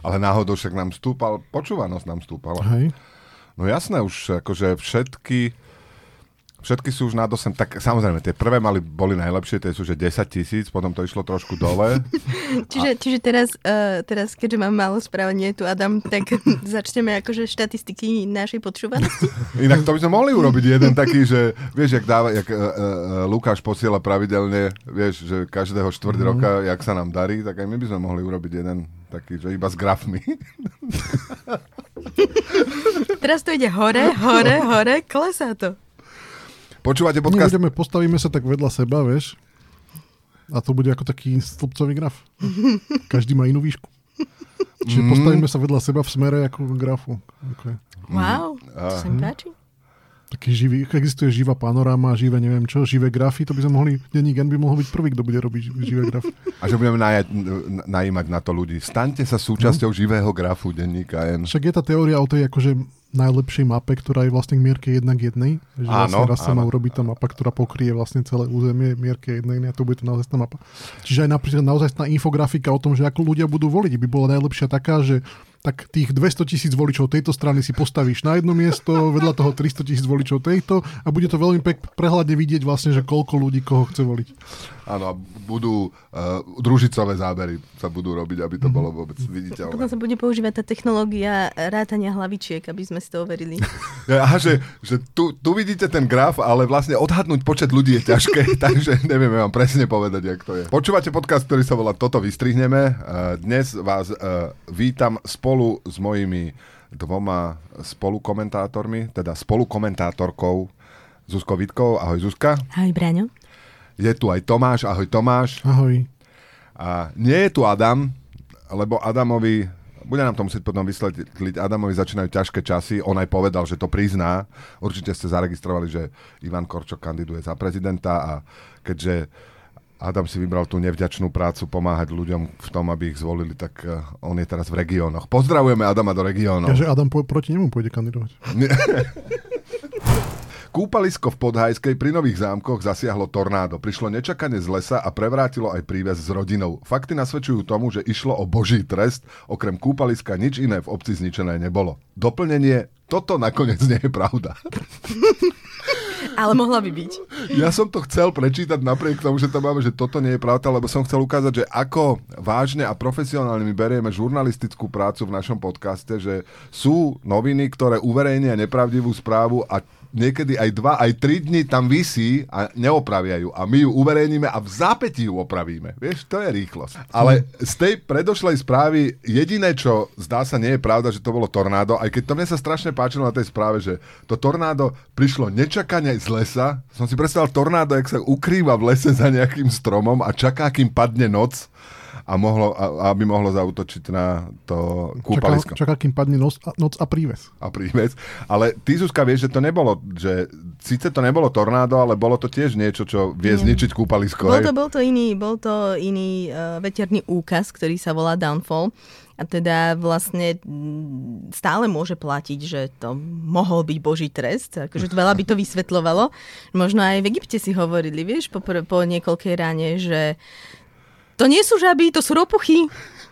Ale náhodou však nám stúpal, počúvanosť nám stúpala. Hej. No jasné, už akože všetky Všetky sú už nad 8, tak samozrejme, tie prvé mali, boli najlepšie, tie sú že 10 tisíc, potom to išlo trošku dole. čiže, čiže teraz, uh, teraz, keďže mám málo správanie tu Adam, tak začneme akože štatistiky našej počúvanosti. Inak to by sme mohli urobiť jeden taký, že vieš, jak, dáva, jak uh, uh, Lukáš posiela pravidelne, vieš, že každého štvrť mm. roka, jak sa nám darí, tak aj my by sme mohli urobiť jeden taký, že iba s grafmi. Teraz to ide hore, hore, hore, klesá to. Počúvate podcast? Nebudeme, postavíme sa tak vedľa seba, vieš. A to bude ako taký stĺpcový graf. Každý má inú výšku. Čiže mm. postavíme sa vedľa seba v smere ako grafu. Okay. Wow, to sa mi páči. Taký živý, existuje živá panoráma, živé neviem čo, živé grafy, to by sme mohli, denní gen by mohol byť prvý, kto bude robiť živé grafy. A že budeme najať, najímať na to ľudí. Staňte sa súčasťou no. živého grafu denníka N. Však je tá teória o tej akože najlepšej mape, ktorá je vlastne k mierke 1 k 1. Že áno, vlastne raz sa má urobiť tá mapa, ktorá pokrie vlastne celé územie mierke 1 a to bude to naozaj mapa. Čiže aj napríklad naozaj infografika o tom, že ako ľudia budú voliť, by bola najlepšia taká, že tak tých 200 tisíc voličov tejto strany si postavíš na jedno miesto, vedľa toho 300 tisíc voličov tejto a bude to veľmi pek prehľadne vidieť vlastne, že koľko ľudí koho chce voliť. Áno, a budú uh, družicové zábery sa budú robiť, aby to mm-hmm. bolo vôbec viditeľné. Potom sa bude používať tá technológia rátania hlavičiek, aby sme si to overili. Aha, že, že tu, tu vidíte ten graf, ale vlastne odhadnúť počet ľudí je ťažké, takže nevieme vám presne povedať, jak to je. Počúvate podcast, ktorý sa volá Toto vystrihneme. Uh, dnes vás uh, vítam spolu s mojimi dvoma spolukomentátormi, teda spolukomentátorkou Zuzko Vitkou. Ahoj Zuzka. Ahoj Braňo. Je tu aj Tomáš. Ahoj Tomáš. Ahoj. A nie je tu Adam, lebo Adamovi, bude nám to musieť potom vysvetliť, Adamovi začínajú ťažké časy, on aj povedal, že to prizná. Určite ste zaregistrovali, že Ivan Korčok kandiduje za prezidenta a keďže Adam si vybral tú nevďačnú prácu pomáhať ľuďom v tom, aby ich zvolili, tak eh, on je teraz v regiónoch. Pozdravujeme Adama do regiónov. Takže Adam po, proti nemu pôjde kandidovať. Kúpalisko v Podhajskej pri Nových zámkoch zasiahlo tornádo. Prišlo nečakane z lesa a prevrátilo aj príves s rodinou. Fakty nasvedčujú tomu, že išlo o boží trest. Okrem kúpaliska nič iné v obci zničené nebolo. Doplnenie, toto nakoniec nie je pravda. Ale mohla by byť. Ja som to chcel prečítať napriek tomu, že to máme, že toto nie je pravda, lebo som chcel ukázať, že ako vážne a profesionálne my berieme žurnalistickú prácu v našom podcaste, že sú noviny, ktoré uverejnia nepravdivú správu a niekedy aj dva, aj tri dni tam vysí a neopravia ju. A my ju uverejníme a v zápätí ju opravíme. Vieš, to je rýchlosť. Ale z tej predošlej správy jediné, čo zdá sa nie je pravda, že to bolo tornádo, aj keď to mne sa strašne páčilo na tej správe, že to tornádo prišlo nečakane z lesa. Som si predstavil tornádo, jak sa ukrýva v lese za nejakým stromom a čaká, kým padne noc a mohlo, a, aby mohlo zautočiť na to kúpalisko. Čaká, čaká kým padne noc a, noc a príves. A príves. Ale ty, Zuzka, vieš, že to nebolo, že síce to nebolo tornádo, ale bolo to tiež niečo, čo vie Nie. zničiť kúpalisko. Bol to, bol to iný, bol to iný uh, veterný úkaz, ktorý sa volá Downfall. A teda vlastne stále môže platiť, že to mohol byť Boží trest. Akože veľa by to vysvetľovalo. Možno aj v Egypte si hovorili, vieš, po, po niekoľkej ráne, že to nie sú žaby, to sú ropuchy.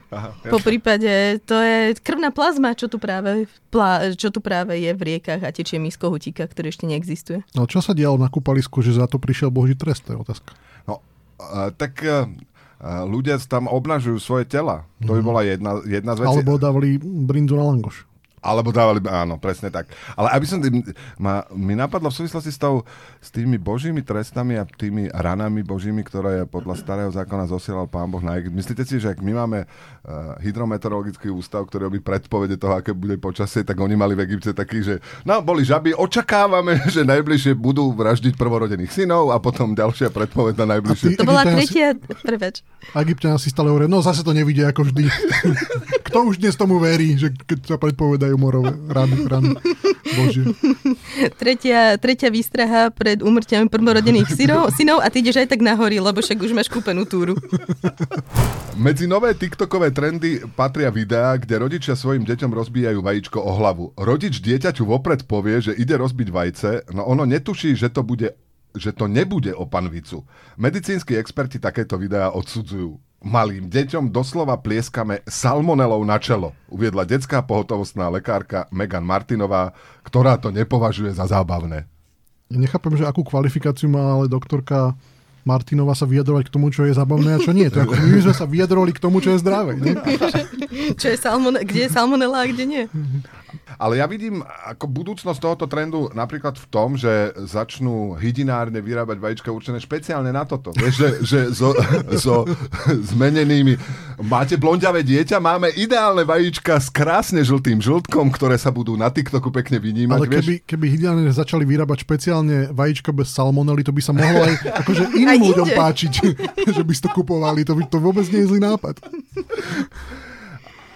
Aha, po prípade, to je krvná plazma, čo tu, práve, plá, čo tu práve je v riekach a tečie mi z kohutíka, ktorý ešte neexistuje. No čo sa dialo na kúpalisku, že za to prišiel Boží trest, to je otázka. No, uh, tak uh, ľudia tam obnažujú svoje tela. To by mhm. bola jedna, jedna z vecí. Alebo dávali brindu na langoš. Alebo dávali, áno, presne tak. Ale aby som, tým, ma, mi napadlo v súvislosti s, tou, s tými božími trestami a tými ranami božími, ktoré podľa starého zákona zosielal pán Boh na Egypt. Myslíte si, že ak my máme uh, hydrometeorologický ústav, ktorý robí predpovede toho, aké bude počasie, tak oni mali v Egypte taký, že no, boli žaby, očakávame, že najbližšie budú vraždiť prvorodených synov a potom ďalšia predpoveď na najbližšie. To bola tretia, preveč. Egyptiania si stále hovoria, no zase to nevidia ako vždy. Kto už dnes tomu verí, že keď sa predpovedajú dajú morové rany, rany. Bože. Tretia, tretia výstraha pred úmrtiami prvorodených synov, synov a ty ideš aj tak nahory, lebo však už máš kúpenú túru. Medzi nové TikTokové trendy patria videá, kde rodičia svojim deťom rozbijajú vajíčko o hlavu. Rodič dieťaťu vopred povie, že ide rozbiť vajce, no ono netuší, že to bude že to nebude o panvicu. Medicínsky experti takéto videá odsudzujú. Malým deťom doslova plieskame salmonelou na čelo, uviedla detská pohotovostná lekárka Megan Martinová, ktorá to nepovažuje za zábavné. Nechápem, že akú kvalifikáciu má ale doktorka Martinova sa vyjadrovať k tomu, čo je zabavné a čo nie. To ako my sme sa vyjadrovali k tomu, čo je zdravé. Nie? čo je salmone- kde je salmonela a kde nie. Ale ja vidím ako budúcnosť tohoto trendu napríklad v tom, že začnú hydinárne vyrábať vajíčka určené špeciálne na toto. Vieš, že, že so, so zmenenými... Máte blondiavé dieťa? Máme ideálne vajíčka s krásne žltým žltkom, ktoré sa budú na TikToku pekne vynímať. Ale keby, vieš? keby hydinárne začali vyrábať špeciálne vajíčka bez salmonely, to by sa mohlo aj akože iným ľuďom páčiť, že by si to kupovali. To, by, to vôbec nie je zlý nápad.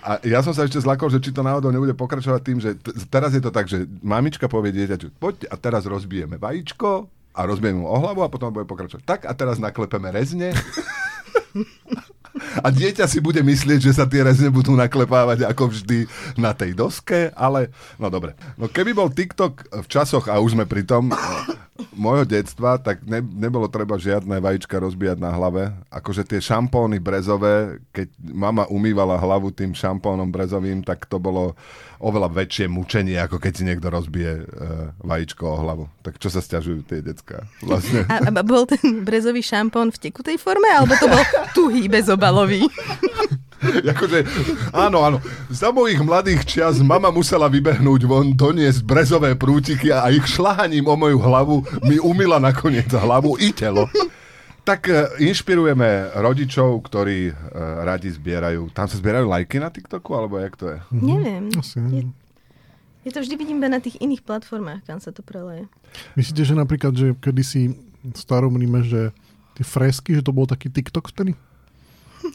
A ja som sa ešte zlakol, že či to náhodou nebude pokračovať tým, že t- teraz je to tak, že mamička povie dieťaťu, poď a teraz rozbijeme vajíčko a rozbijeme mu o hlavu a potom bude pokračovať. Tak a teraz naklepeme rezne. a dieťa si bude myslieť, že sa tie rezne budú naklepávať ako vždy na tej doske, ale no dobre. No keby bol TikTok v časoch, a už sme pri tom, môjho detstva, tak ne, nebolo treba žiadne vajíčka rozbíjať na hlave. Akože tie šampóny brezové, keď mama umývala hlavu tým šampónom brezovým, tak to bolo oveľa väčšie mučenie, ako keď si niekto rozbije uh, vajíčko o hlavu. Tak čo sa stiažujú tie decka? Vlastne. A, a bol ten brezový šampón v tekutej forme, alebo to bol tuhý bezobalový? Jakože, áno, áno. Za mojich mladých čias mama musela vybehnúť von, doniesť brezové prútiky a ich šlahaním o moju hlavu mi umila nakoniec hlavu i telo. Tak uh, inšpirujeme rodičov, ktorí uh, radi zbierajú. Tam sa zbierajú lajky na TikToku, alebo jak to je? Mm-hmm. Neviem. Asi, je, je to vždy vidím na tých iných platformách, kam sa to preleje. Myslíte, že napríklad, že kedysi starom Ríme, že tie fresky, že to bol taký TikTok vtedy?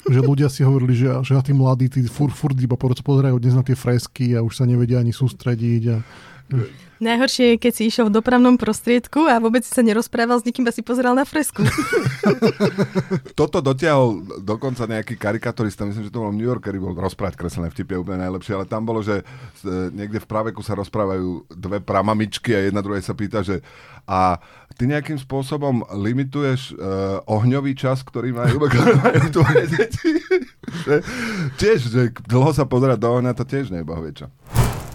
Že ľudia si hovorili, že, že tí mladí, tí fur, furt iba pozerajú dnes na tie fresky a už sa nevedia ani sústrediť. A... Najhoršie je, keď si išiel v dopravnom prostriedku a vôbec si sa nerozprával s nikým, a si pozeral na fresku. Toto dotiahol dokonca nejaký karikaturista, myslím, že to bol New Yorker, bol rozprávať kreslené vtipy úplne najlepšie, ale tam bolo, že e, niekde v praveku sa rozprávajú dve pramamičky a jedna druhej sa pýta, že a ty nejakým spôsobom limituješ uh, ohňový čas, ktorý majú, majú tvoje deti? tiež, že dlho sa pozerať do ohňa, to tiež je čo.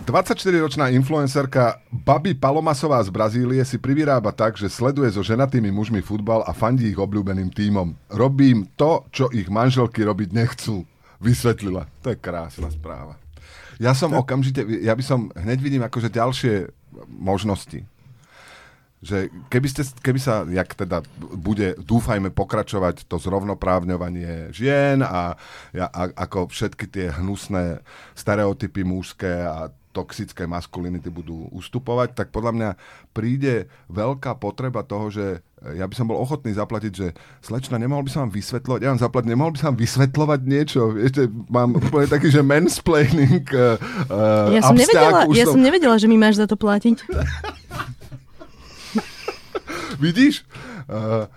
24-ročná influencerka Babi Palomasová z Brazílie si privyrába tak, že sleduje so ženatými mužmi futbal a fandí ich obľúbeným tímom. Robím to, čo ich manželky robiť nechcú, vysvetlila. To je krásna správa. Ja som okamžite, ja by som hneď vidím akože ďalšie možnosti že keby, ste, keby sa, jak teda bude, dúfajme, pokračovať to zrovnoprávňovanie žien a, a ako všetky tie hnusné stereotypy mužské a toxické maskulinity budú ustupovať, tak podľa mňa príde veľká potreba toho, že ja by som bol ochotný zaplatiť, že slečna, nemohol by som vám vysvetľovať, ja vám zaplatiť, nemohol by som vám vysvetľovať niečo, ešte mám úplne taký, že mansplaining uh, ja som, nevedela, ja som nevedela, že mi máš za to platiť. Vidíš? Uh,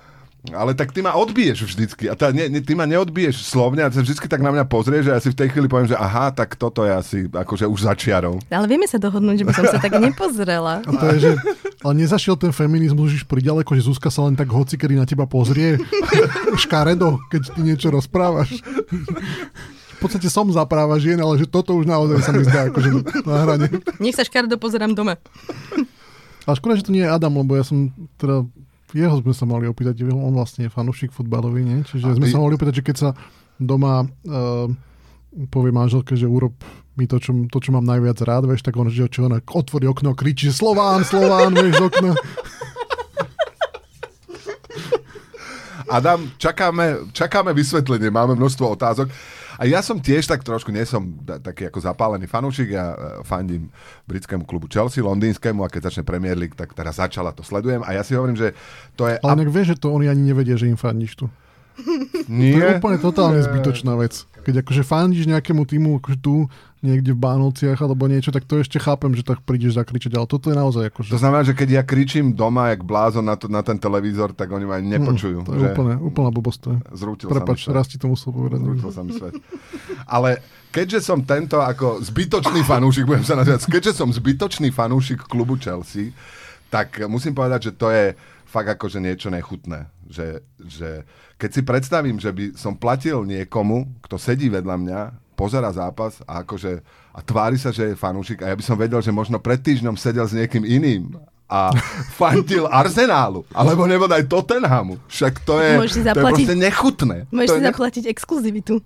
ale tak ty ma odbiješ vždycky. A tá, nie, nie, ty ma neodbiješ slovne a ty vždycky tak na mňa pozrieš a ja si v tej chvíli poviem, že aha, tak toto je asi akože už začiarou. Ale vieme sa dohodnúť, že by som sa tak nepozrela. A to je, že, ale nezašiel ten feminizmus už priďaleko, že Zuzka sa len tak hoci, kedy na teba pozrie škaredo, keď ty niečo rozprávaš. V podstate som zapráva žien, ale že toto už naozaj sa mi zdá akože na hrane. Nech sa škaredo pozerám doma. Ale škoda, že to nie je Adam, lebo ja som teda jeho sme sa mali opýtať, on vlastne je fanúšik futbalový, nie? Čiže a sme ty... sa mohli opýtať, že keď sa doma uh, povie manželke, že urob mi to čo, to, čo mám najviac rád, vieš, tak on, že čo ona otvorí okno, kričí, Slován, Slován, vieš, z okna. Adam, čakáme, čakáme vysvetlenie, máme množstvo otázok. A ja som tiež tak trošku, nie som taký ako zapálený fanúšik, ja e, fandím britskému klubu Chelsea, londýnskému a keď začne Premier League, tak teraz začala, to sledujem a ja si hovorím, že to je... Ale ab... vieš, že to oni ani nevedia, že im fandíš tu. Nie? To je úplne totálne zbytočná vec. Keď akože fandíš nejakému týmu akože tu, niekde v Bánovciach alebo niečo, tak to ešte chápem, že tak prídeš zakričať, ale toto je naozaj akože... To znamená, že keď ja kričím doma, jak blázon na, to, na ten televízor, tak oni ma nepočujú. Mm, to je že... úplne, úplná blbosť. To je. Zrútil Prepač, raz ti to musel povedať. Zrútil sa mi svet. Ale keďže som tento ako zbytočný fanúšik, budem sa nazývať, keďže som zbytočný fanúšik klubu Chelsea, tak musím povedať, že to je fakt akože niečo nechutné. Že, že keď si predstavím, že by som platil niekomu, kto sedí vedľa mňa, pozera zápas a akože a tvári sa, že je fanúšik a ja by som vedel, že možno pred týždňom sedel s niekým iným a fantil Arsenálu, alebo nebodaj Tottenhamu. Však to je, zaplatiť, to je proste nechutné. Môžeš si nech... zaplatiť exkluzivitu.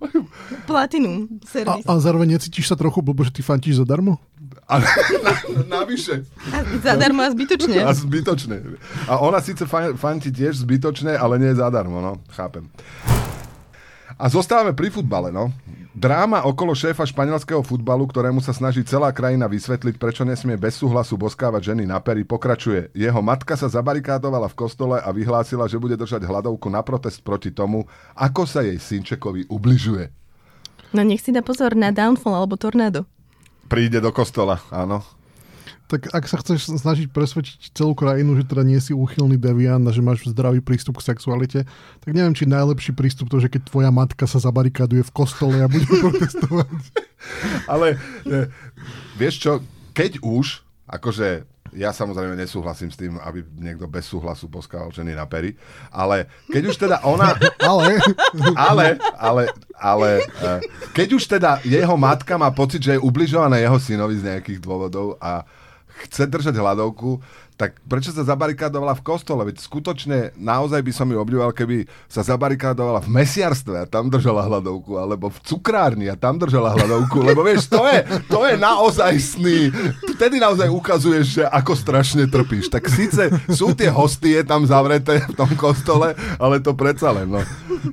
Platinum servis. A, a zároveň necítiš sa trochu blbo, že ty fantíš zadarmo? Ale na, navyše. A zadarmo a zbytočne. A zbytočne. A ona síce fantí tiež zbytočne, ale nie zadarmo, no. Chápem. A zostávame pri futbale, no. Dráma okolo šéfa španielského futbalu, ktorému sa snaží celá krajina vysvetliť, prečo nesmie bez súhlasu boskávať ženy na pery, pokračuje. Jeho matka sa zabarikádovala v kostole a vyhlásila, že bude držať hladovku na protest proti tomu, ako sa jej synčekovi ubližuje. No nech si dá pozor na downfall alebo tornádo. Príde do kostola, áno tak ak sa chceš snažiť presvedčiť celú krajinu, že teda nie si úchylný deviant a že máš zdravý prístup k sexualite, tak neviem, či najlepší prístup to, že keď tvoja matka sa zabarikáduje v kostole a bude protestovať. Ale e, vieš čo, keď už, akože ja samozrejme nesúhlasím s tým, aby niekto bez súhlasu poskával ženy na pery, ale keď už teda ona... ale... ale, ale, ale, e, keď už teda jeho matka má pocit, že je ubližovaná jeho synovi z nejakých dôvodov a chce držať hladovku, tak prečo sa zabarikádovala v kostole? Veď skutočne naozaj by som ju obdivoval, keby sa zabarikádovala v mesiarstve a tam držala hladovku, alebo v cukrárni a tam držala hladovku, lebo vieš, to je, to je naozaj sný. Vtedy naozaj ukazuješ, že ako strašne trpíš. Tak síce sú tie hostie tam zavreté v tom kostole, ale to predsa len. No.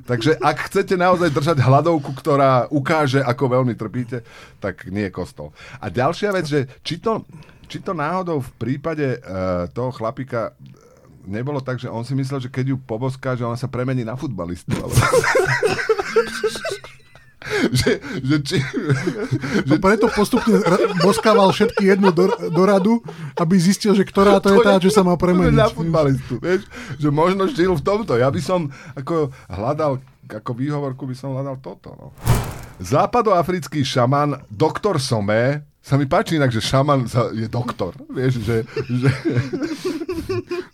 Takže ak chcete naozaj držať hladovku, ktorá ukáže, ako veľmi trpíte, tak nie je kostol. A ďalšia vec, že či to, či to náhodou v prípade uh, toho chlapika nebolo tak, že on si myslel, že keď ju poboská, že ona sa premení na futbalistu. Ale... že, že, či, že... No preto postupne boskával všetky jednu do, do radu, aby zistil, že ktorá to, to je tá, čo sa má premeniť. Na futbalistu, vieš? Že možno žil v tomto. Ja by som ako hľadal, ako výhovorku by som hľadal toto. No. Západoafrický šaman doktor Somé sa mi páči inak, že šaman sa, je doktor. Vieš, že... že...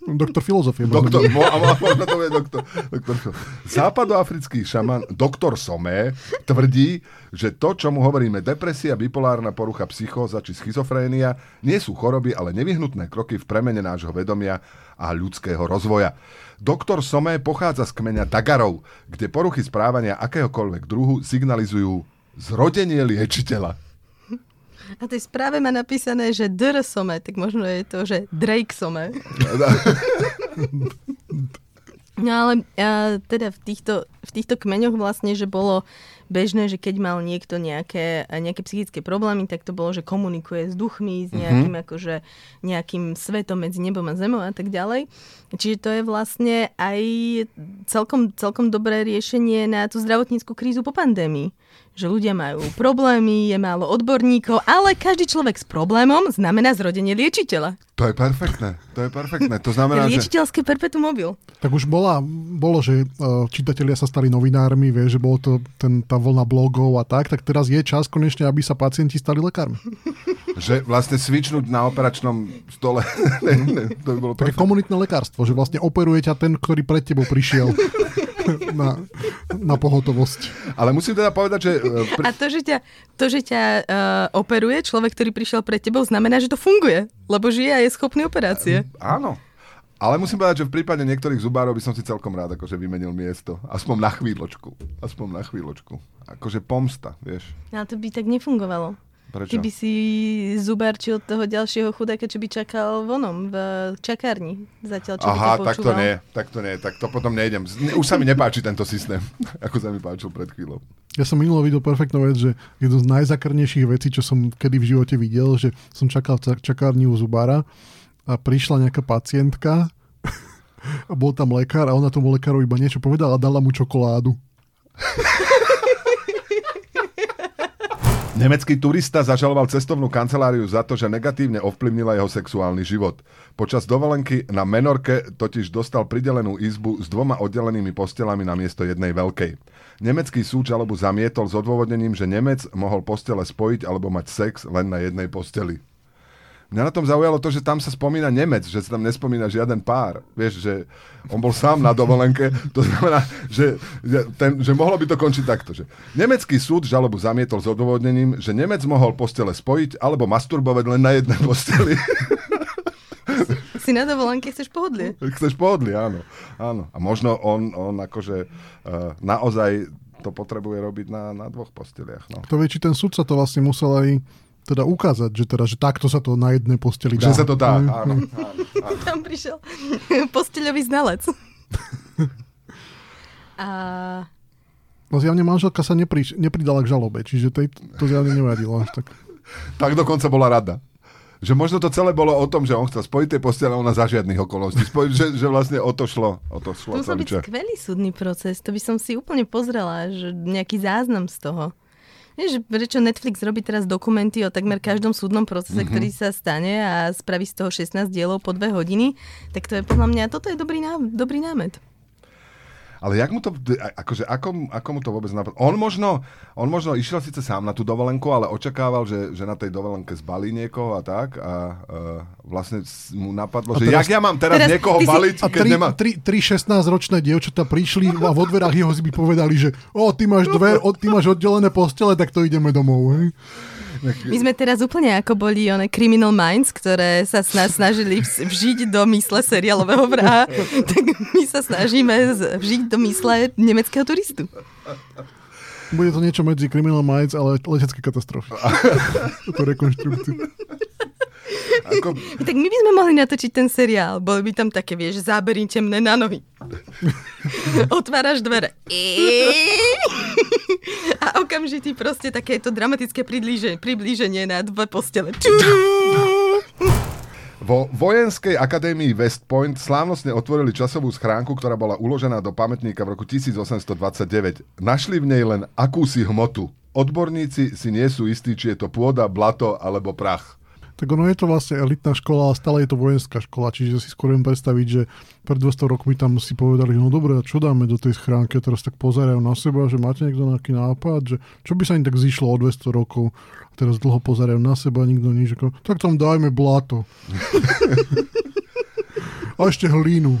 doktor filozofie. Doktor, mo, a možno to je doktor, doktor. Západoafrický šaman, doktor Somé, tvrdí, že to, čo mu hovoríme depresia, bipolárna porucha psychóza či schizofrénia, nie sú choroby, ale nevyhnutné kroky v premene nášho vedomia a ľudského rozvoja. Doktor Somé pochádza z kmeňa Dagarov, kde poruchy správania akéhokoľvek druhu signalizujú zrodenie liečiteľa. A tej správe má napísané, že Dr. Some, tak možno je to, že Drake Some. No ale a, teda v týchto, v týchto kmeňoch vlastne, že bolo bežné, že keď mal niekto nejaké, nejaké psychické problémy, tak to bolo, že komunikuje s duchmi, s mhm. nejakým, mm-hmm. akože, nejakým svetom medzi nebom a zemou a tak ďalej. Čiže to je vlastne aj celkom, celkom dobré riešenie na tú zdravotníckú krízu po pandémii že ľudia majú problémy, je málo odborníkov, ale každý človek s problémom znamená zrodenie liečiteľa. To je perfektné, to je perfektné. To znamená, Liečiteľské že... perpetuum mobil. Tak už bola, bolo, že uh, čitatelia sa stali novinármi, vie, že bolo to ten, tá vlna blogov a tak, tak teraz je čas konečne, aby sa pacienti stali lekármi. že vlastne svičnúť na operačnom stole. to by bolo Také komunitné lekárstvo, že vlastne operuje ťa ten, ktorý pred tebou prišiel. na, na pohotovosť. Ale musím teda povedať, že... Uh, pri... A to, že ťa, to, že ťa uh, operuje človek, ktorý prišiel pred tebou, znamená, že to funguje, lebo žije a je schopný operácie. Uh, áno. Ale musím povedať, že v prípade niektorých zubárov by som si celkom rád akože vymenil miesto. Aspoň na chvíľočku. Aspoň na chvíľočku. Akože pomsta, vieš. Ale to by tak nefungovalo. Prečo? Keby si zubarčil toho ďalšieho chudáka, čo by čakal vonom v čakárni. Zatiaľ, čo Aha, by tak to nie, tak to nie, tak to potom nejdem. Už sa mi nepáči tento systém, ako sa mi páčil pred chvíľou. Ja som minulo videl perfektnú vec, že jedno z najzakrnejších vecí, čo som kedy v živote videl, že som čakal v čakárni u zubára a prišla nejaká pacientka a bol tam lekár a ona tomu lekárovi iba niečo povedala a dala mu čokoládu. Nemecký turista zažaloval cestovnú kanceláriu za to, že negatívne ovplyvnila jeho sexuálny život. Počas dovolenky na Menorke totiž dostal pridelenú izbu s dvoma oddelenými postelami na miesto jednej veľkej. Nemecký súd žalobu zamietol s odôvodnením, že Nemec mohol postele spojiť alebo mať sex len na jednej posteli. Mňa na tom zaujalo to, že tam sa spomína Nemec, že sa tam nespomína žiaden pár. Vieš, že on bol sám na dovolenke, to znamená, že, ten, že mohlo by to končiť takto. Že nemecký súd žalobu zamietol s odôvodnením, že Nemec mohol postele spojiť alebo masturbovať len na jednej posteli. Si na dovolenke, chceš pohodlie. Chceš pohodlie, áno. áno. A možno on, on akože uh, naozaj to potrebuje robiť na, na dvoch posteliach. No. To vie, či ten sudca to vlastne musel aj teda ukázať, že, teda, že takto sa to na jednej posteli dá. Že sa to dá, áno. áno, áno. Tam prišiel posteľový znalec. A... No zjavne manželka sa nepriš, nepridala k žalobe, čiže tej, to zjavne nevadilo až tak. tak dokonca bola rada. Že možno to celé bolo o tom, že on chcel spojiť tie postele, ona za žiadnych okolností. Spoj, že, že vlastne o to šlo. O to šlo to musel byť skvelý súdny proces. To by som si úplne pozrela, že nejaký záznam z toho. Vieš, prečo Netflix robí teraz dokumenty o takmer každom súdnom procese, mm-hmm. ktorý sa stane a spraví z toho 16 dielov po dve hodiny, tak to je podľa mňa, toto je dobrý, ná, dobrý námet. Ale jak mu to, akože ako, ako mu to vôbec napadlo? On možno, on možno išiel síce sám na tú dovolenku, ale očakával, že, že na tej dovolenke zbalí niekoho a tak a uh, vlastne mu napadlo, a že teraz, jak ja mám teraz, teraz niekoho baliť, si, keď tri, nemá... Tri, tri 16-ročné dievčatá prišli a vo dverách jeho by povedali, že o, ty máš, dve, o, ty máš oddelené postele, tak to ideme domov. Hej? My sme teraz úplne ako boli one Criminal Minds, ktoré sa snažili vžiť do mysle seriálového vraha, tak my sa snažíme vžiť do mysle nemeckého turistu. Bude to niečo medzi Criminal Minds, ale letecké katastrofy. Toto rekonštrukciu. Ako... Tak my by sme mohli natočiť ten seriál. Boli by tam také, vieš, zábery temné na nohy. Otváraš dvere. A okamžitý proste takéto dramatické priblíženie, priblíženie na dve postele. Vo vojenskej akadémii West Point slávnostne otvorili časovú schránku, ktorá bola uložená do pamätníka v roku 1829. Našli v nej len akúsi hmotu. Odborníci si nie sú istí, či je to pôda, blato alebo prach tak ono je to vlastne elitná škola, ale stále je to vojenská škola, čiže si skôr viem predstaviť, že pred 200 rokmi tam si povedali, no dobre, čo dáme do tej schránky, a teraz tak pozerajú na seba, že máte niekto nejaký nápad, že čo by sa im tak zišlo o 200 rokov, a teraz dlho pozerajú na seba, nikto nič, ako, tak tam dajme blato. a ešte hlínu.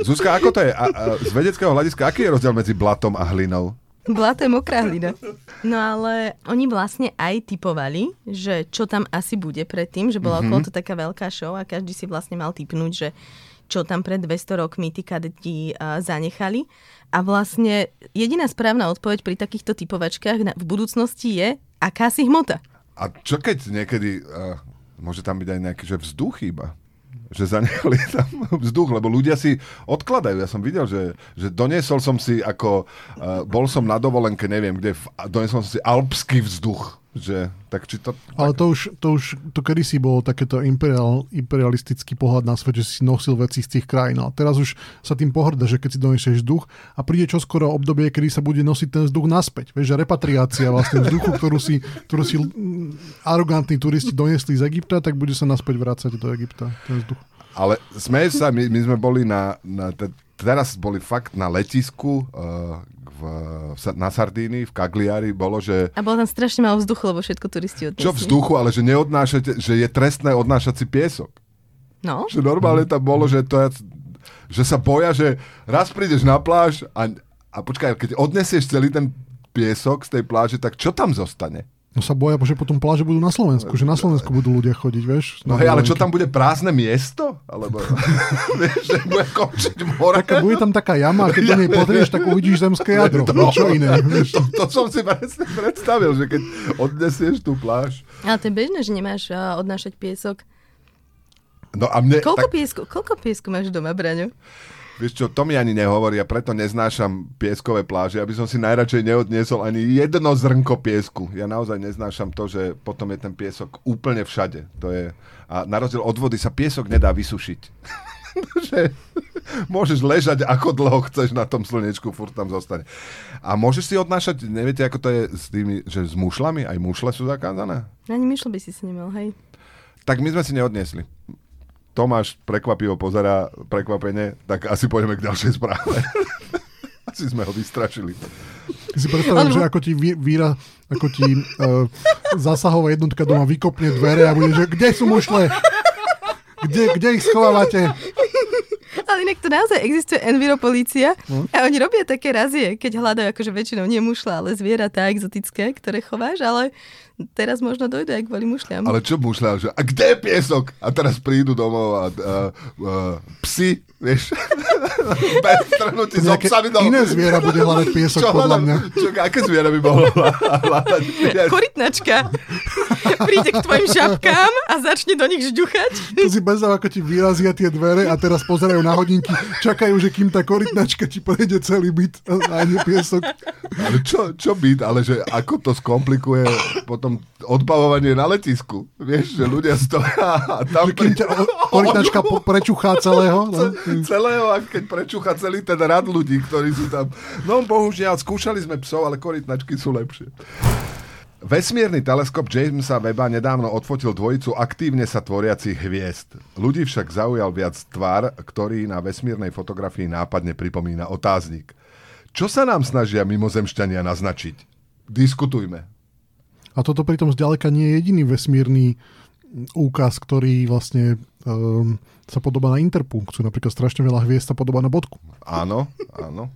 Zuzka, ako to je? A, a, z vedeckého hľadiska, aký je rozdiel medzi blatom a hlinou? Blato je mokrá hlina. No ale oni vlastne aj typovali, že čo tam asi bude predtým, že bola mm-hmm. okolo to taká veľká show a každý si vlastne mal typnúť, že čo tam pred 200 rokmi tí kadeti uh, zanechali. A vlastne jediná správna odpoveď pri takýchto typovačkách na, v budúcnosti je akási hmota. A čo keď niekedy, uh, môže tam byť aj nejaký že vzduch iba? Že zanechali tam vzduch, lebo ľudia si odkladajú. Ja som videl, že, že doniesol som si ako, uh, bol som na dovolenke, neviem kde, doniesol som si alpský vzduch. Že, tak či to, Ale to už, to už, to kedysi bolo takéto imperial, imperialistický pohľad na svet, že si nosil veci z tých krajín. A teraz už sa tým pohrda, že keď si donesieš vzduch a príde čoskoro obdobie, kedy sa bude nosiť ten vzduch naspäť. Vieš, že repatriácia vlastne vzduchu, ktorú si, ktorú si arogantní turisti doniesli z Egypta, tak bude sa naspäť vrácať do Egypta ten vzduch. Ale sme sa, my, my sme boli na, na te, teraz boli fakt na letisku uh, v, na Sardínii, v Cagliari, bolo, že... A bolo tam strašne malo vzduchu, lebo všetko turisti odnesli. Čo vzduchu, ale že neodnášate, že je trestné odnášať si piesok. No. Že normálne tam bolo, že to je, že sa boja, že raz prídeš na pláž a, a počkaj, keď odnesieš celý ten piesok z tej pláže, tak čo tam zostane? No sa boja, že potom pláže budú na Slovensku, že na Slovensku budú ľudia chodiť, vieš? No hej, ale čo tam bude prázdne miesto? Alebo, vieš, že bude končiť more? Taká, bude tam taká jama a keď do nej pozrieš, tak uvidíš zemské jadro. To, no, čo iné. Vieš? To, to, som si presne predstavil, že keď odnesieš tú pláž. Ale to je bežné, že nemáš uh, odnášať piesok. No a mne, koľko, tak... piesku, koľko piesku máš doma, Braňo? Vieš čo, to mi ani nehovorí a preto neznášam pieskové pláže, aby som si najradšej neodniesol ani jedno zrnko piesku. Ja naozaj neznášam to, že potom je ten piesok úplne všade. To je, a na rozdiel od vody sa piesok nedá vysušiť. že môžeš ležať ako dlho chceš na tom slnečku, furt tam zostane. A môžeš si odnášať, neviete, ako to je s tými, že s mušlami, aj mušle sú zakázané? Ani myšl by si si nemal, hej. Tak my sme si neodniesli. Tomáš prekvapivo pozerá prekvapenie, tak asi pôjdeme k ďalšej správe. asi sme ho vystrašili. Si predstavujem, že ako ti víra, ako ti uh, zásahová jednotka doma vykopne dvere a bude, že kde sú mušle? Kde, kde ich schovávate? Ale inak to naozaj existuje enviropolícia hm? a oni robia také razie, keď hľadajú akože väčšinou nie mušla, ale zvieratá exotické, ktoré chováš, ale teraz možno dojde aj kvôli mušľam. Ale čo mušľam? Že, a kde je piesok? A teraz prídu domov a, a, a psi, vieš, bez strhnutí s obsami domov. Iné zviera bude hľadať piesok, čo, podľa mňa. Čo, aké zviera by mohlo hľadať piesok? Korytnačka. Príde k tvojim šapkám a začne do nich žďuchať. To si bezdav, ako ti vyrazia tie dvere a teraz pozerajú na hodinky, čakajú, že kým tá korytnačka ti prejde celý byt a nie piesok. Ale čo, čo byt? Ale že ako to skomplikuje potom odbavovanie na letisku. Vieš, že ľudia stoja a tam... Kým ťa korytnačka prečuchá celého. No? Celého, a keď prečuchá celý ten rad ľudí, ktorí sú tam. No bohužiaľ, skúšali sme psov, ale korytnačky sú lepšie. Vesmírny teleskop Jamesa Weba nedávno odfotil dvojicu aktívne sa tvoriacich hviezd. Ľudí však zaujal viac tvar, ktorý na vesmírnej fotografii nápadne pripomína otáznik. Čo sa nám snažia mimozemšťania naznačiť? Diskutujme. A toto pritom zďaleka nie je jediný vesmírny úkaz, ktorý vlastne um, sa podobá na interpunkciu. Napríklad strašne veľa hviezd sa podobá na bodku. Áno, áno.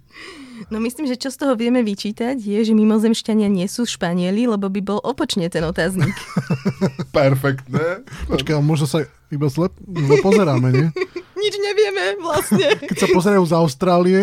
No myslím, že čo z toho vieme vyčítať je, že mimozemšťania nie sú Španieli, lebo by bol opočne ten otáznik. Perfektné. Počkaj, možno sa iba zle, zle pozeráme, nie? Nič nevieme vlastne. Keď sa pozerajú z Austrálie,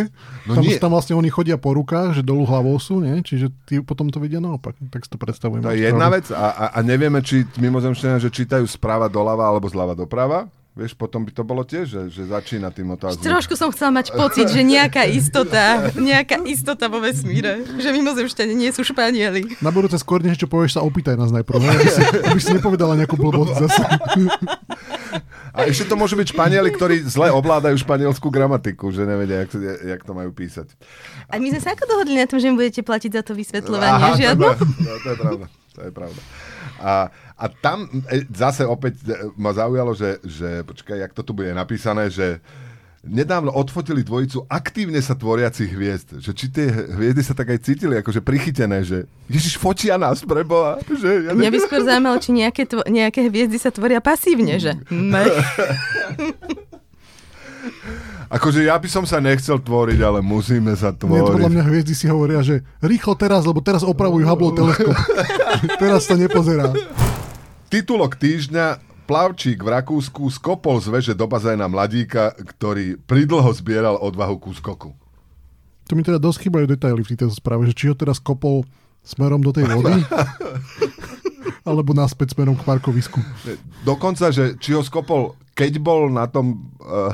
no tam, tam vlastne oni chodia po rukách, že dolu hlavou sú, nie? Čiže tí potom to vidia naopak. Tak si to predstavujem. To je jedna vec a, a, a nevieme, či mimozemšťania, že čítajú správa doľava alebo zľava doprava. Vieš, potom by to bolo tiež, že, že začína tým otázkom. Trošku som chcela mať pocit, že nejaká istota, nejaká istota vo vesmíre, že mimozemšťania nie sú Španieli. Na budúce skôr než čo povieš, sa opýtaj nás najprv, aby si, aby si nepovedala nejakú blbosť zase. A ešte to môžu byť Španieli, ktorí zle ovládajú španielskú gramatiku, že nevedia, jak, jak to majú písať. A my sme sa ako dohodli na tom, že mi budete platiť za to vysvetľovanie? Aha, žiadno? To, no, to je pravda. To je pravda. A, a tam e, zase opäť e, ma zaujalo, že, že počkaj, jak to tu bude napísané, že nedávno odfotili dvojicu aktívne sa tvoriacich hviezd. Že či tie hviezdy sa tak aj cítili akože prichytené, že Ježiš, fotia nás preboha. Že ja Mňa by skôr zaujímalo, či nejaké, tvo- nejaké hviezdy sa tvoria pasívne, že? Akože ja by som sa nechcel tvoriť, ale musíme sa tvoriť. Nie, podľa mňa hviezdy si hovoria, že rýchlo teraz, lebo teraz opravujú Hubble teleskop. teraz sa nepozerá. Titulok týždňa Plavčík v Rakúsku skopol z veže do bazéna mladíka, ktorý pridlho zbieral odvahu ku skoku. Tu mi teda dosť chýbajú detaily v tejto správe, že či ho teraz kopol smerom do tej vody, alebo naspäť smerom k parkovisku. Dokonca, že či ho skopol keď bol na tom uh,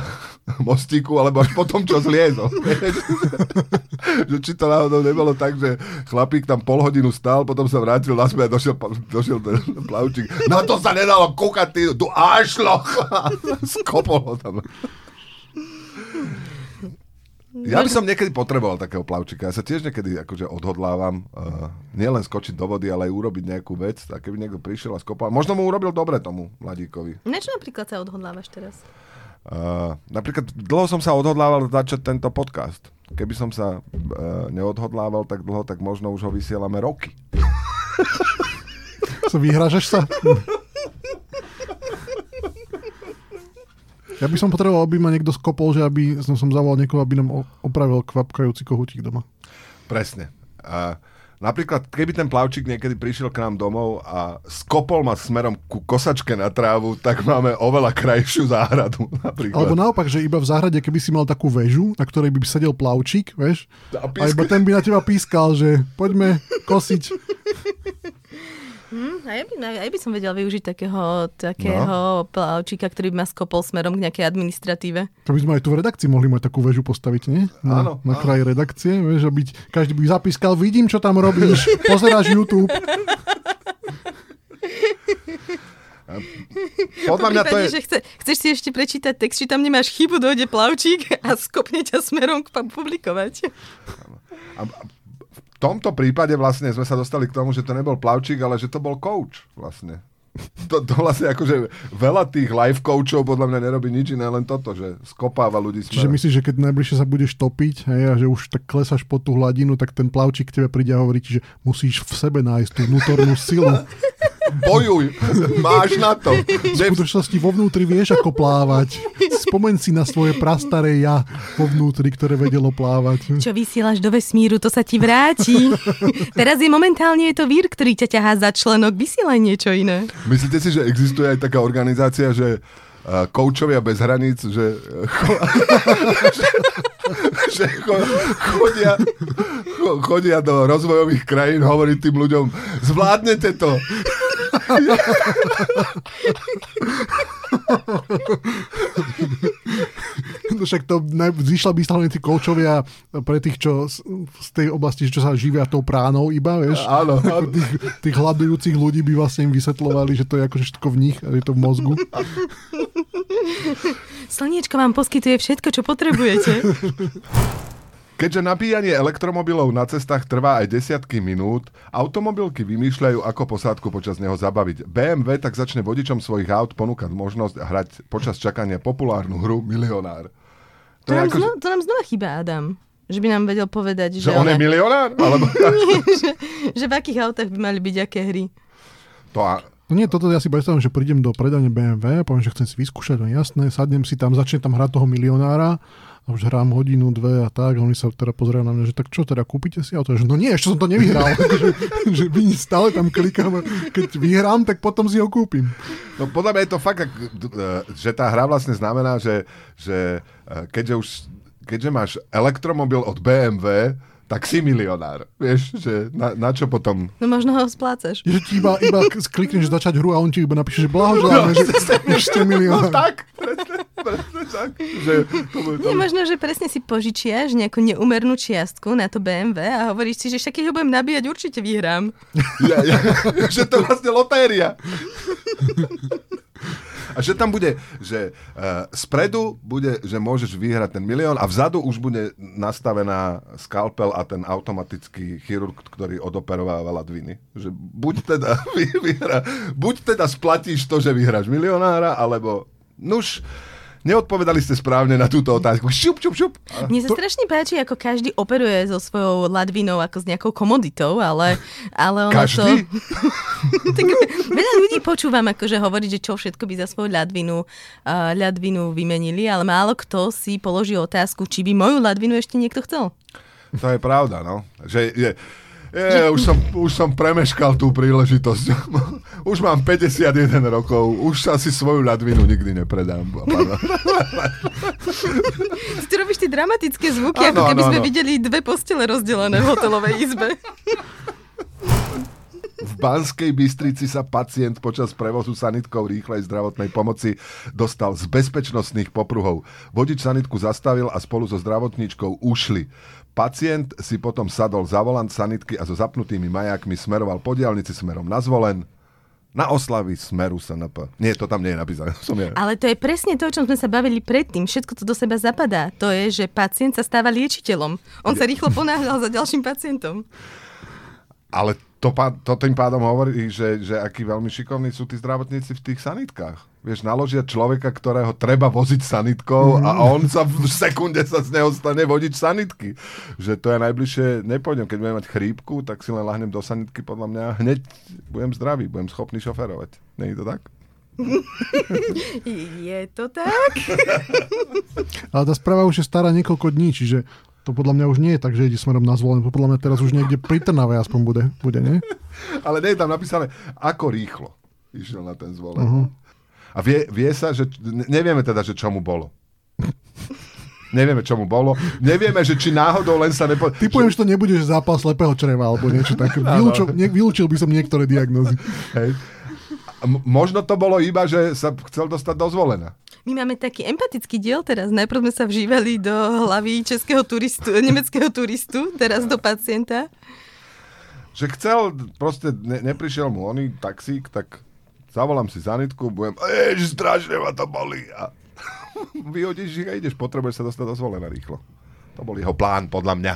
mostíku, alebo až potom, čo zliezol. že či to náhodou nebolo tak, že chlapík tam pol hodinu stál, potom sa vrátil naspäť a došiel, došiel ten plavčík. Na to sa nedalo kúkať, ty, tu ášloch! Skopol ho tam. Ja by som niekedy potreboval takého plavčika. Ja sa tiež niekedy akože odhodlávam uh, nielen skočiť do vody, ale aj urobiť nejakú vec. A keby niekto prišiel a skopal, možno mu urobil dobre tomu mladíkovi. Na čo napríklad sa odhodlávaš teraz? Uh, napríklad dlho som sa odhodlával začať tento podcast. Keby som sa uh, neodhodlával tak dlho, tak možno už ho vysielame roky. Co, vyhražeš sa? Ja by som potreboval, aby ma niekto skopol, že aby som, som zavolal niekoho, aby nám opravil kvapkajúci kohutík doma. Presne. A napríklad, keby ten plavčík niekedy prišiel k nám domov a skopol ma smerom ku kosačke na trávu, tak máme oveľa krajšiu záhradu. Napríklad. Alebo naopak, že iba v záhrade, keby si mal takú väžu, na ktorej by sedel plavčík, vieš, a, a iba ten by na teba pískal, že poďme kosiť. Hmm, aj, by, aj by som vedel využiť takého, takého no. plavčíka, ktorý by ma skopol smerom k nejakej administratíve. To by sme aj tu v redakcii mohli mať takú väžu postaviť, nie? Na, áno, na áno. kraji redakcie, vieš, aby každý by zapískal, vidím, čo tam robíš, pozeráš YouTube. Podľa mňa to je... Že chce, chceš si ešte prečítať text, či tam nemáš chybu, dojde plavčík a skopne ťa smerom k publikovať. A tomto prípade vlastne sme sa dostali k tomu, že to nebol plavčík, ale že to bol coach vlastne. to, to vlastne akože veľa tých life coachov podľa mňa nerobí nič iné, len toto, že skopáva ľudí smerom. Čiže myslíš, že keď najbližšie sa budeš topiť hej, a že už tak klesaš po tú hladinu, tak ten plavčík k tebe príde a hovorí ti, že musíš v sebe nájsť tú vnútornú silu. Bojuj, máš na to. V skutočnosti vo vnútri vieš, ako plávať. Spomeň si na svoje prastaré ja vo vnútri, ktoré vedelo plávať. Čo vysielaš do vesmíru, to sa ti vráti. Teraz je momentálne je to vír, ktorý ťa ťahá za členok. Vysielaj niečo iné. Myslíte si, že existuje aj taká organizácia, že uh, koučovia bez hraníc, že, cho, že cho, chodia, cho, chodia do rozvojových krajín hovoriť tým ľuďom, zvládnete to. No však to zišla by stále tí koučovia pre tých, čo z, z tej oblasti, čo sa živia tou pránou iba, vieš. Áno. áno. Tých, tých hľadujúcich ľudí by vlastne im vysvetlovali, že to je akože všetko v nich, a je to v mozgu. Slniečko vám poskytuje všetko, čo potrebujete. Keďže nabíjanie elektromobilov na cestách trvá aj desiatky minút, automobilky vymýšľajú, ako posádku počas neho zabaviť. BMW tak začne vodičom svojich aut ponúkať možnosť hrať počas čakania populárnu hru Milionár. To, to, nám, ako, zno, to nám znova chýba, Adam. Že by nám vedel povedať, že... Že on je milionár? Alebo... Nie, že, že v akých autách by mali byť aké hry. To a... No nie, toto ja si predstavím, že prídem do predania BMW, poviem, že chcem si vyskúšať, no jasné, sadnem si tam, začne tam hrať toho milionára a už hrám hodinu, dve a tak, a oni sa teda pozerajú na mňa, že tak čo teda, kúpite si auto? Že no nie, ešte som to nevyhral. že, že vy stále tam klikám, keď vyhrám, tak potom si ho kúpim. No podľa mňa je to fakt, že tá hra vlastne znamená, že, že keďže už keďže máš elektromobil od BMW, tak si milionár. Vieš, že na, na čo potom... No možno ho splácaš. Že ti iba, iba klikneš začať hru a on ti iba napíše, že blahoželáme, no, že ste milionár. No tak, presne tak. Že to bude Nie, možno, že presne si požičiaš nejakú neumernú čiastku na to BMW a hovoríš si, že však keď ho budem nabíjať, určite vyhrám. Ja, ja, že to vlastne lotéria. A že tam bude, že uh, spredu bude, že môžeš vyhrať ten milión a vzadu už bude nastavená skalpel a ten automatický chirurg, ktorý odoperováva ladviny. Že buď teda, vyhra, buď teda splatíš to, že vyhráš milionára, alebo nuž, Neodpovedali ste správne na túto otázku. Šup, šup, šup. Mne sa strašne páči, ako každý operuje so svojou ladvinou ako s nejakou komoditou, ale, ale ono každý? to... tak veľa ľudí počúvam, akože hovoriť, že čo všetko by za svoju ľadvinu, uh, ľadvinu vymenili, ale málo kto si položí otázku, či by moju ľadvinu ešte niekto chcel. To je pravda, no. Že je, je, už, som, už som premeškal tú príležitosť. Už mám 51 rokov, už asi svoju ľadvinu nikdy nepredám. Ty robíš tie dramatické zvuky, ano, ako keby ano, sme ano. videli dve postele rozdelené v hotelovej izbe. V Banskej Bystrici sa pacient počas prevozu sanitkou rýchlej zdravotnej pomoci dostal z bezpečnostných popruhov. Vodič sanitku zastavil a spolu so zdravotníčkou ušli. Pacient si potom sadol za volant sanitky a so zapnutými majákmi smeroval po diálnici smerom na zvolen, na oslavy Smeru SNP. Nie, to tam nie je napísané. Som ja. Ale to je presne to, o čom sme sa bavili predtým. Všetko to do seba zapadá. To je, že pacient sa stáva liečiteľom. On sa rýchlo ponáhľal za ďalším pacientom. Ale to, to tým pádom hovorí, že, že akí veľmi šikovní sú tí zdravotníci v tých sanitkách vieš, naložia človeka, ktorého treba voziť sanitkou a on sa v sekunde sa z neho stane vodič sanitky. Že to je najbližšie, nepôjdem, keď budem mať chrípku, tak si len lahnem do sanitky, podľa mňa hneď budem zdravý, budem schopný šoferovať. Nie je to tak? je to tak? Ale tá správa už je stará niekoľko dní, čiže to podľa mňa už nie je tak, že ide smerom na zvolen. Podľa mňa teraz už niekde pri Trnave aspoň bude, bude nie? Ale nie je tam napísané, ako rýchlo išiel na ten zvolen. Uh-huh. A vie, vie sa, že nevieme teda, že čo mu bolo. Nevieme, čo mu bolo. Nevieme, že či náhodou len sa nepo... Typujem, že to nebude že zápas slepého čreva alebo niečo také. Vylúčil, ne, vylúčil by som niektoré diagnózy. Hej. M- možno to bolo iba, že sa chcel dostať do zvolená. My máme taký empatický diel teraz. Najprv sme sa vžívali do hlavy českého turistu, nemeckého turistu, teraz do pacienta. Že chcel, proste ne, neprišiel mu oný taxík, tak zavolám si zanitku, budem, jež, strašne ma to bolí. A vyhodíš ich a ideš, potrebuješ sa dostať do rýchlo. To bol jeho plán, podľa mňa.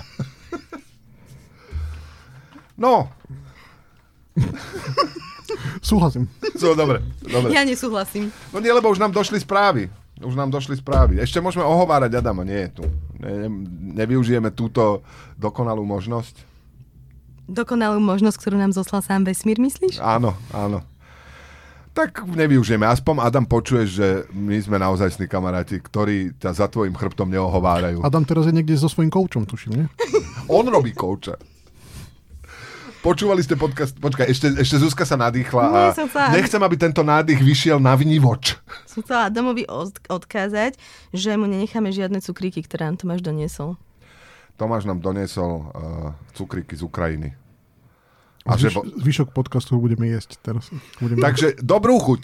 no. Súhlasím. So, dobre, dobre. Ja nesúhlasím. No nie, lebo už nám došli správy. Už nám došli správy. Ešte môžeme ohovárať Adama, nie je tu. Ne, ne, nevyužijeme túto dokonalú možnosť. Dokonalú možnosť, ktorú nám zoslal sám vesmír, myslíš? Áno, áno. Tak nevyužijeme. Aspoň Adam počuješ, že my sme naozaj sní kamaráti, ktorí ťa za tvojim chrbtom neohovárajú. Adam teraz je niekde so svojím koučom, tuším, nie? On robí kouča. Počúvali ste podcast, počkaj, ešte, ešte Zuzka sa nadýchla a Nie, sa- nechcem, aby tento nádych vyšiel na vnívoč. Som chcela Adamovi od- odkázať, že mu nenecháme žiadne cukríky, ktoré nám Tomáš doniesol. Tomáš nám doniesol uh, cukriky z Ukrajiny. A Zvyš, že. Zvyšok podcastu budeme jesť teraz. Budeme... Takže dobrú chuť.